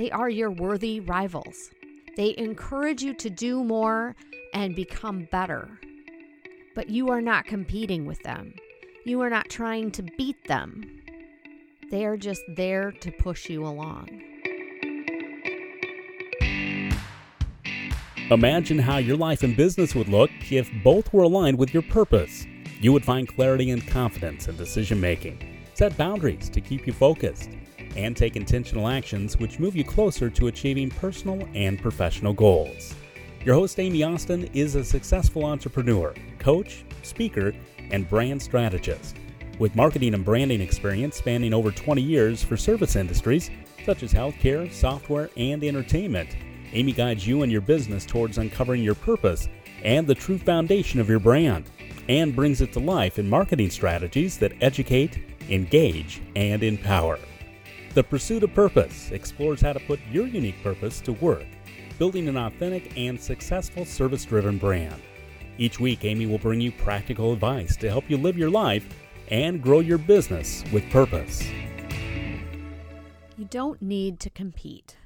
They are your worthy rivals. They encourage you to do more and become better. But you are not competing with them. You are not trying to beat them. They are just there to push you along. Imagine how your life and business would look if both were aligned with your purpose. You would find clarity and confidence in decision making, set boundaries to keep you focused, and take intentional actions which move you closer to achieving personal and professional goals. Your host, Amy Austin, is a successful entrepreneur, coach, speaker, and brand strategist. With marketing and branding experience spanning over 20 years for service industries such as healthcare, software, and entertainment, Amy guides you and your business towards uncovering your purpose and the true foundation of your brand, and brings it to life in marketing strategies that educate, engage, and empower. The Pursuit of Purpose explores how to put your unique purpose to work, building an authentic and successful service driven brand. Each week, Amy will bring you practical advice to help you live your life and grow your business with purpose. You don't need to compete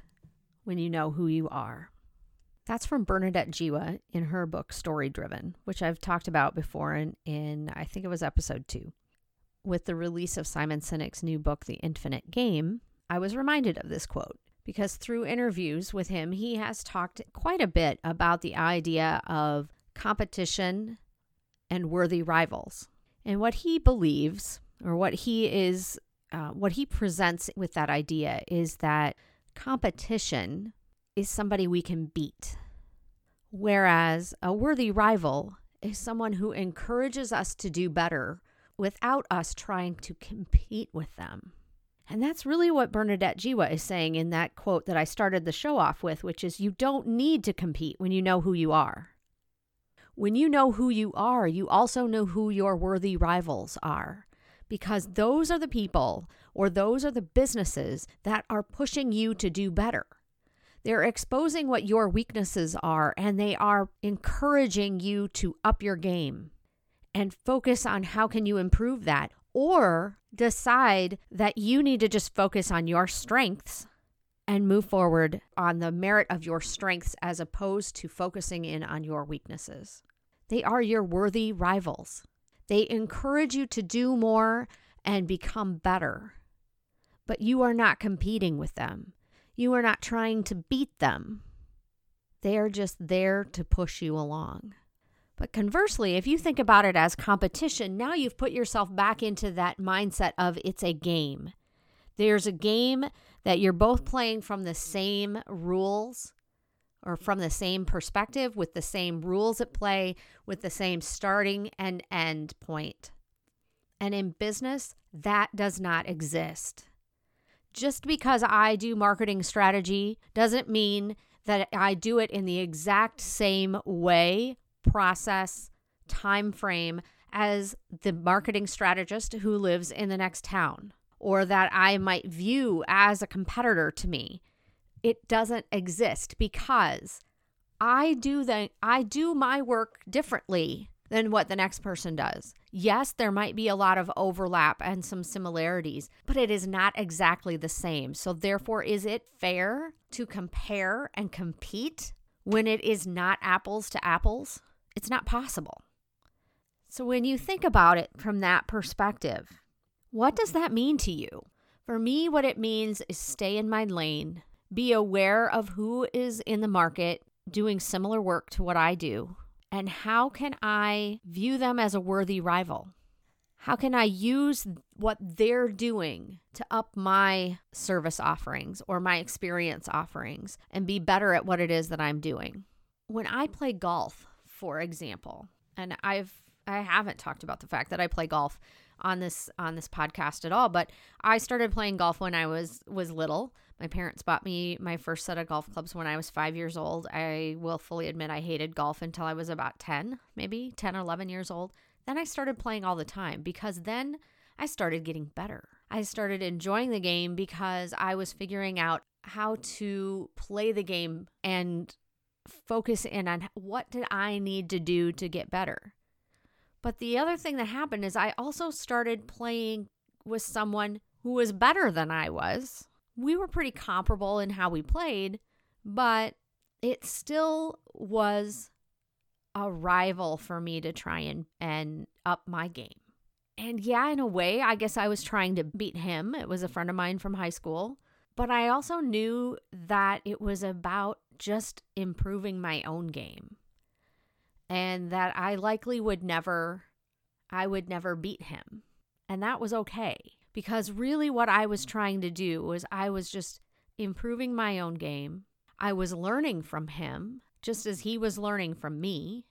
when you know who you are. That's from Bernadette Jiwa in her book Story Driven, which I've talked about before in, in I think it was episode two. With the release of Simon Sinek's new book, The Infinite Game, I was reminded of this quote because through interviews with him, he has talked quite a bit about the idea of competition and worthy rivals. And what he believes, or what he is, uh, what he presents with that idea is that competition is somebody we can beat, whereas a worthy rival is someone who encourages us to do better without us trying to compete with them. And that's really what Bernadette Jiwa is saying in that quote that I started the show off with, which is you don't need to compete when you know who you are. When you know who you are, you also know who your worthy rivals are because those are the people or those are the businesses that are pushing you to do better. They're exposing what your weaknesses are and they are encouraging you to up your game and focus on how can you improve that or decide that you need to just focus on your strengths and move forward on the merit of your strengths as opposed to focusing in on your weaknesses. They are your worthy rivals. They encourage you to do more and become better. But you are not competing with them. You are not trying to beat them. They are just there to push you along. But conversely, if you think about it as competition, now you've put yourself back into that mindset of it's a game. There's a game that you're both playing from the same rules or from the same perspective with the same rules at play, with the same starting and end point. And in business, that does not exist. Just because I do marketing strategy doesn't mean that I do it in the exact same way, process, time frame as the marketing strategist who lives in the next town or that I might view as a competitor to me it doesn't exist because I do the I do my work differently than what the next person does. Yes, there might be a lot of overlap and some similarities, but it is not exactly the same. So therefore is it fair to compare and compete when it is not apples to apples? It's not possible. So when you think about it from that perspective, what does that mean to you? For me, what it means is stay in my lane, be aware of who is in the market doing similar work to what I do, and how can I view them as a worthy rival? How can I use what they're doing to up my service offerings or my experience offerings and be better at what it is that I'm doing? When I play golf, for example, and I've I haven't talked about the fact that I play golf on this on this podcast at all, but I started playing golf when I was was little. My parents bought me my first set of golf clubs when I was 5 years old. I will fully admit I hated golf until I was about 10, maybe 10 or 11 years old. Then I started playing all the time because then I started getting better. I started enjoying the game because I was figuring out how to play the game and focus in on what did I need to do to get better. But the other thing that happened is I also started playing with someone who was better than I was, we were pretty comparable in how we played, but it still was a rival for me to try and, and up my game. And yeah, in a way, I guess I was trying to beat him. It was a friend of mine from high school. But I also knew that it was about just improving my own game and that I likely would never I would never beat him. And that was okay because really what I was trying to do was I was just improving my own game. I was learning from him just as he was learning from me.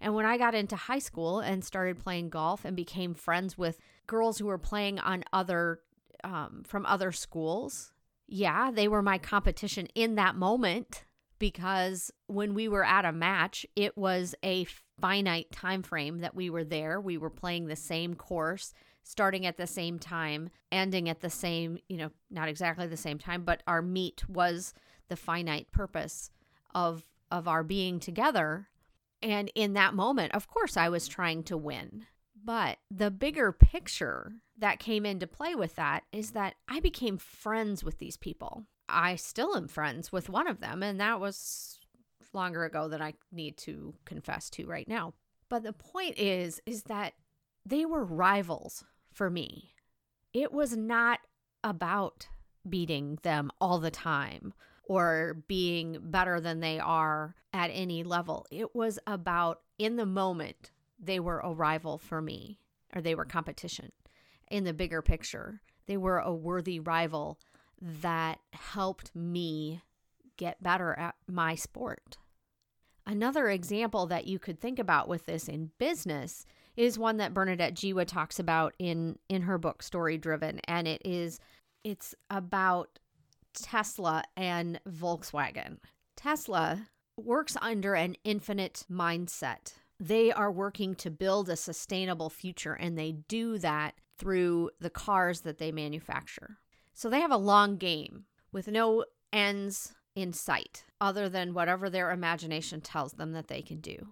And when I got into high school and started playing golf and became friends with girls who were playing on other um, from other schools, yeah, they were my competition in that moment because when we were at a match, it was a finite time frame that we were there. We were playing the same course, starting at the same time, ending at the same, you know, not exactly the same time, but our meet was the finite purpose of of our being together. And in that moment, of course, I was trying to win. But the bigger picture that came into play with that is that I became friends with these people. I still am friends with one of them, and that was longer ago than I need to confess to right now. But the point is is that they were rivals for me. It was not about beating them all the time or being better than they are at any level. It was about in the moment they were a rival for me or they were competition in the bigger picture. They were a worthy rival that helped me get better at my sport. Another example that you could think about with this in business is one that Bernadette Jiwa talks about in in her book Story Driven and it is it's about Tesla and Volkswagen. Tesla works under an infinite mindset. They are working to build a sustainable future and they do that through the cars that they manufacture. So they have a long game with no ends in sight other than whatever their imagination tells them that they can do.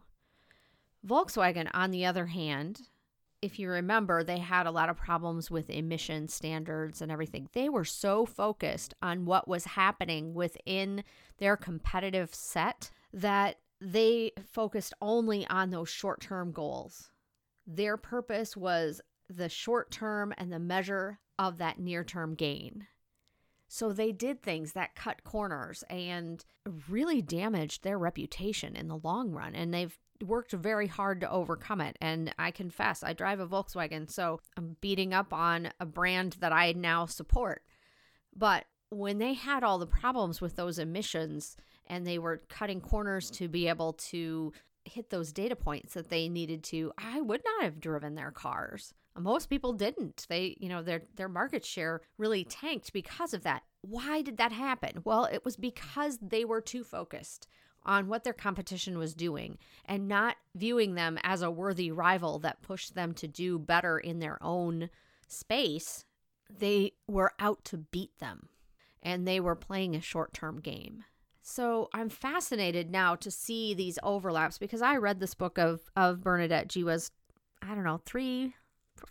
Volkswagen, on the other hand, if you remember, they had a lot of problems with emission standards and everything. They were so focused on what was happening within their competitive set that they focused only on those short term goals. Their purpose was the short term and the measure of that near term gain. So they did things that cut corners and really damaged their reputation in the long run. And they've worked very hard to overcome it. And I confess, I drive a Volkswagen, so I'm beating up on a brand that I now support. But when they had all the problems with those emissions and they were cutting corners to be able to hit those data points that they needed to, I would not have driven their cars. Most people didn't. They, you know, their their market share really tanked because of that. Why did that happen? Well, it was because they were too focused on what their competition was doing and not viewing them as a worthy rival that pushed them to do better in their own space. They were out to beat them and they were playing a short-term game. So I'm fascinated now to see these overlaps because I read this book of of Bernadette Jiwa's I don't know, 3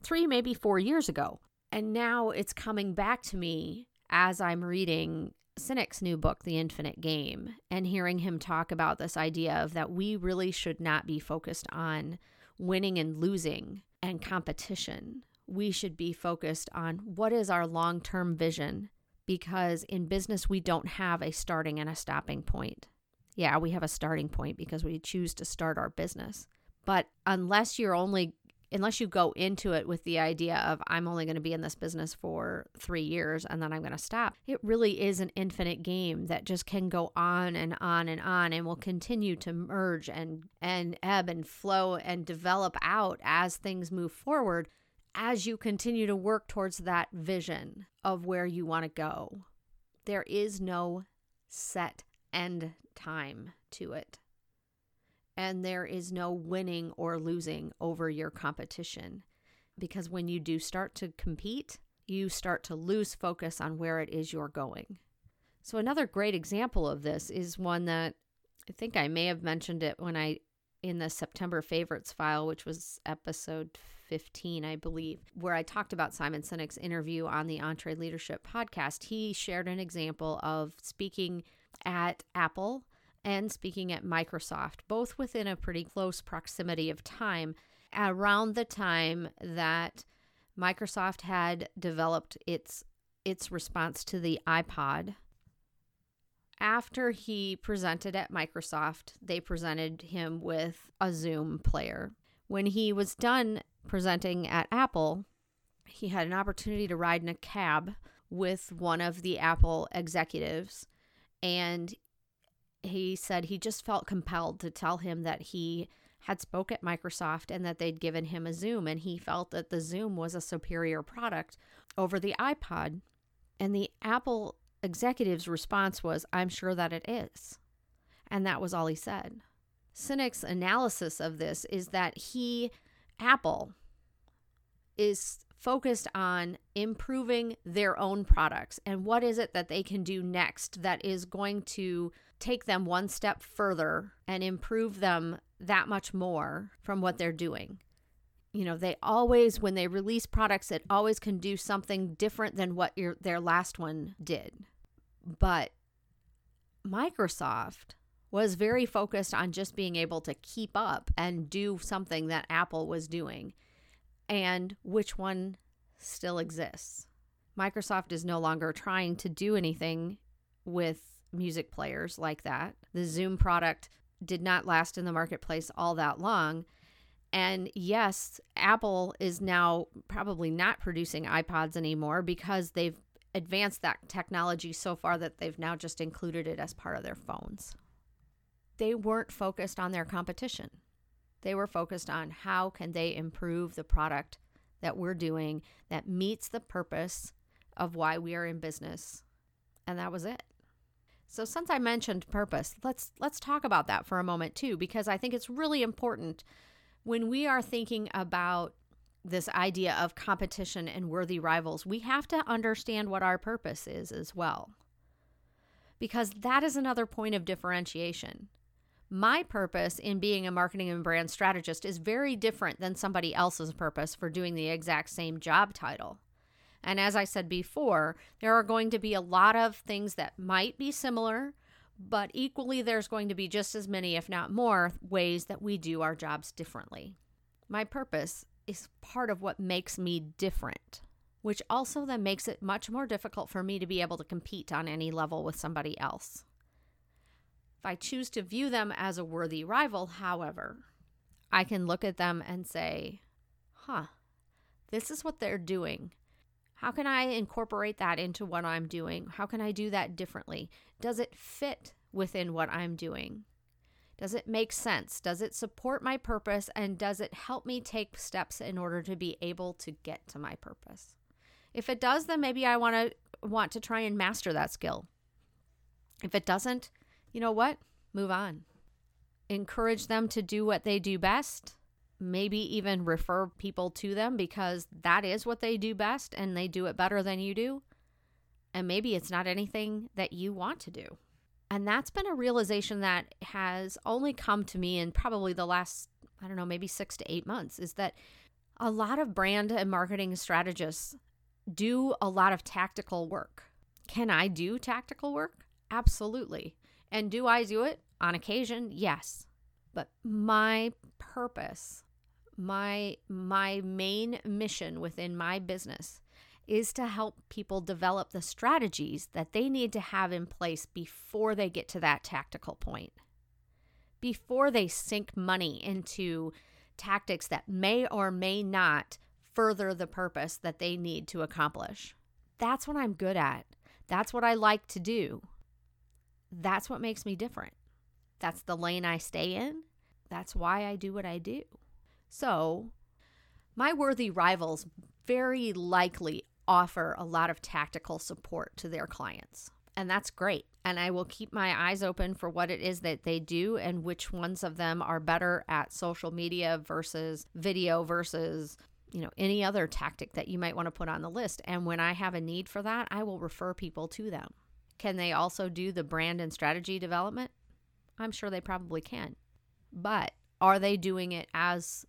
3 maybe 4 years ago. And now it's coming back to me as I'm reading Sinek's new book, The Infinite Game, and hearing him talk about this idea of that we really should not be focused on winning and losing and competition. We should be focused on what is our long term vision because in business, we don't have a starting and a stopping point. Yeah, we have a starting point because we choose to start our business. But unless you're only unless you go into it with the idea of I'm only going to be in this business for 3 years and then I'm going to stop. It really is an infinite game that just can go on and on and on and will continue to merge and and ebb and flow and develop out as things move forward as you continue to work towards that vision of where you want to go. There is no set end time to it and there is no winning or losing over your competition. Because when you do start to compete, you start to lose focus on where it is you're going. So, another great example of this is one that I think I may have mentioned it when I, in the September favorites file, which was episode 2015, I believe, where I talked about Simon Sinek's interview on the EntreLeadership podcast. He shared an example of speaking at Apple and speaking at Microsoft, both within a pretty close proximity of time, around the time that Microsoft had developed its its response to the iPod. After he presented at Microsoft, they presented him with a Zune player. When he was done presenting at Apple, he had an opportunity to ride in a cab with one of the Apple executives and he said he just felt compelled to tell him that he had spoke at Microsoft and that they'd given him a Zune and he felt that the Zune was a superior product over the iPod. And the Apple executive's response was, I'm sure that it is. And that was all he said. Sinek's analysis of this is that he, Apple, is focused on improving their own products and what is it that they can do next that is going to take them one step further and improve them that much more from what they're doing. You know, they always, when they release products, it always can do something different than what your, their last one did. But Microsoft was very focused on just being able to keep up and do something that Apple was doing and which one still exists. Microsoft is no longer trying to do anything with music players like that. The Zune product did not last in the marketplace all that long. And yes, Apple is now probably not producing iPods anymore because they've advanced that technology so far that they've now just included it as part of their phones. They weren't focused on their competition. They were focused on how can they improve the product that we're doing that meets the purpose of why we are in business. And that was it. So since I mentioned purpose, let's let's talk about that for a moment too because I think it's really important when we are thinking about this idea of competition and worthy rivals, we have to understand what our purpose is as well. Because that is another point of differentiation. My purpose in being a marketing and brand strategist is very different than somebody else's purpose for doing the exact same job title. And as I said before, there are going to be a lot of things that might be similar, but equally, there's going to be just as many, if not more, ways that we do our jobs differently. My purpose is part of what makes me different, which also then makes it much more difficult for me to be able to compete on any level with somebody else. I choose to view them as a worthy rival, however, I can look at them and say, huh, this is what they're doing. How can I incorporate that into what I'm doing? How can I do that differently? Does it fit within what I'm doing? Does it make sense? Does it support my purpose? And does it help me take steps in order to be able to get to my purpose? If it does, then maybe I want to want to try and master that skill. If it doesn't, you know what? Move on. Encourage them to do what they do best maybe even refer people to them because that is what they do best and they do it better than you do. And maybe it's not anything that you want to do. And that's been a realization that has only come to me in probably the last, I don't know, maybe six to eight months is that a lot of brand and marketing strategists do a lot of tactical work. Can I do tactical work? Absolutely. And do I do it on occasion? Yes. But my purpose my my main mission within my business is to help people develop the strategies that they need to have in place before they get to that tactical point. Before they sink money into tactics that may or may not further the purpose that they need to accomplish. That's what I'm good at. That's what I like to do. That's what makes me different. That's the lane I stay in. That's why I do what I do. So, my worthy rivals very likely offer a lot of tactical support to their clients. And that's great. And I will keep my eyes open for what it is that they do and which ones of them are better at social media versus video versus you know any other tactic that you might want to put on the list and when i have a need for that i will refer people to them can they also do the brand and strategy development i'm sure they probably can but are they doing it as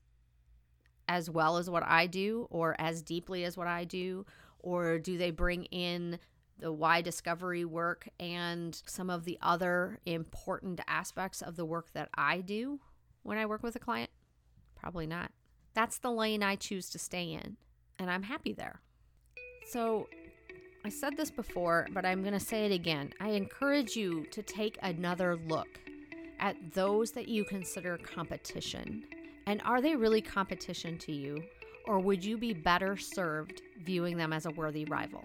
as well as what I do or as deeply as what I do? Or do they bring in the why discovery work and some of the other important aspects of the work that I do when I work with a client? Probably not. That's the lane I choose to stay in, and I'm happy there. So, I said this before, but I'm going to say it again. I encourage you to take another look at those that you consider competition. And are they really competition to you? Or would you be better served viewing them as a worthy rival?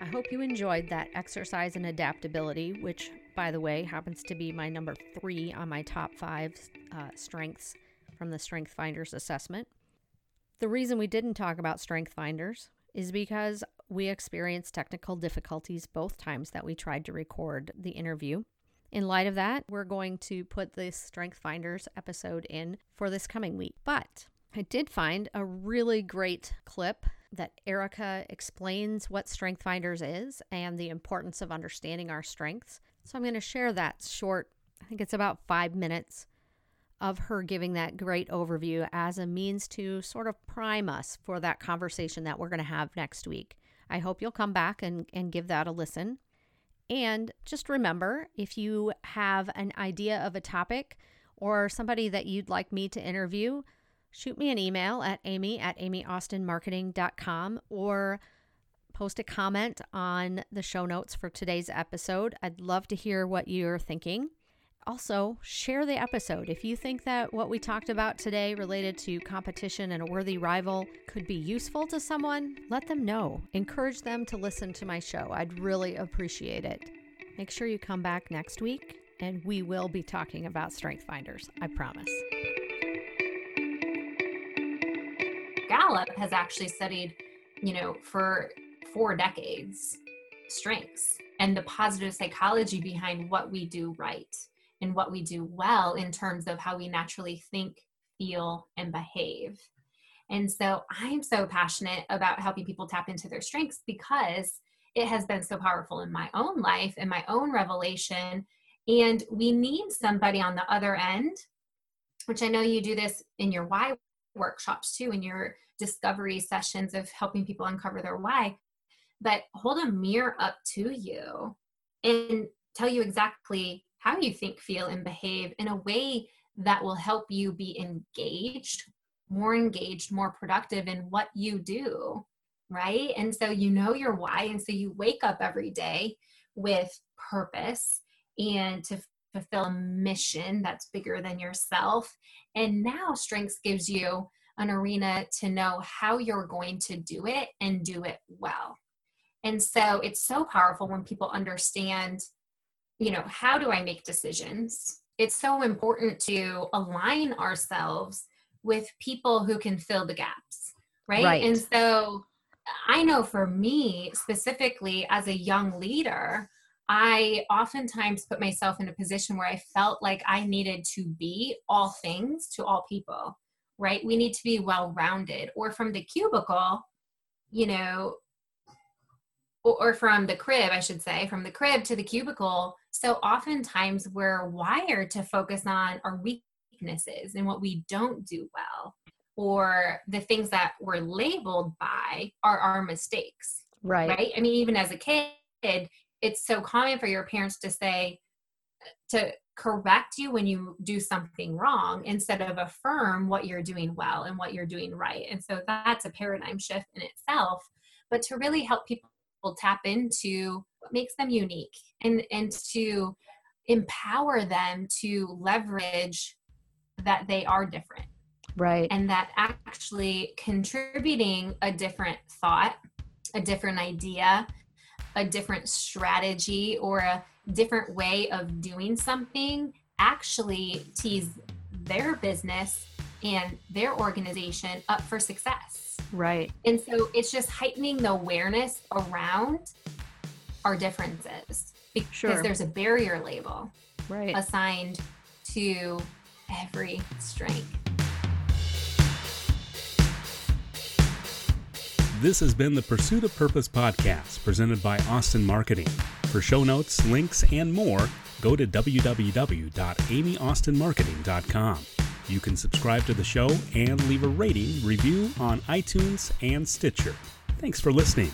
I hope you enjoyed that exercise in adaptability, which, by the way, happens to be my number three on my top five uh, strengths from the Strength Finders assessment. The reason we didn't talk about Strength Finders is because we experienced technical difficulties both times that we tried to record the interview. In light of that, we're going to put this Strength Finders episode in for this coming week. But I did find a really great clip that Erica explains what Strength Finders is and the importance of understanding our strengths. So I'm going to share that short, I think it's about five minutes of her giving that great overview as a means to sort of prime us for that conversation that we're going to have next week. I hope you'll come back and, and give that a listen. And just remember if you have an idea of a topic or somebody that you'd like me to interview, shoot me an email at amy at amyaustinmarketing.com or post a comment on the show notes for today's episode. I'd love to hear what you're thinking. Also, share the episode. If you think that what we talked about today related to competition and a worthy rival could be useful to someone, let them know. Encourage them to listen to my show. I'd really appreciate it. Make sure you come back next week and we will be talking about Strength Finders. I promise. Gallup has actually studied, you know, for four decades strengths and the positive psychology behind what we do right and what we do well in terms of how we naturally think, feel, and behave. And so I'm so passionate about helping people tap into their strengths because it has been so powerful in my own life and my own revelation. And we need somebody on the other end, which I know you do this in your why workshops too, in your discovery sessions of helping people uncover their why. But hold a mirror up to you and tell you exactly how you think, feel, and behave in a way that will help you be engaged, more engaged, more productive in what you do, right? And so you know your why. And so you wake up every day with purpose and to fulfill a mission that's bigger than yourself. And now Strengths gives you an arena to know how you're going to do it and do it well. And so it's so powerful when people understand you know, how do I make decisions? It's so important to align ourselves with people who can fill the gaps, right? right. And so I know for me specifically as a young leader, I oftentimes put myself in a position where I felt like I needed to be all things to all people, right? We need to be well rounded. Or from the cubicle, you know, or from the crib, I should say, from the crib to the cubicle. So oftentimes we're wired to focus on our weaknesses and what we don't do well, or the things that we're labeled by are our mistakes. Right. Right. I mean, even as a kid, it's so common for your parents to say, to correct you when you do something wrong instead of affirm what you're doing well and what you're doing right. And so that's a paradigm shift in itself. But to really help people tap into what makes them unique and and to empower them to leverage that they are different. Right. And that actually contributing a different thought a different idea a different strategy or a different way of doing something actually tees their business and their organization up for success Right. And so it's just heightening the awareness around our differences because sure. there's a barrier label right. assigned to every strength. This has been the Pursuit of Purpose podcast presented by Austin Marketing. For show notes, links, and more, go to www.amyaustinmarketing.com. You can subscribe to the show and leave a rating review on iTunes and Stitcher. Thanks for listening.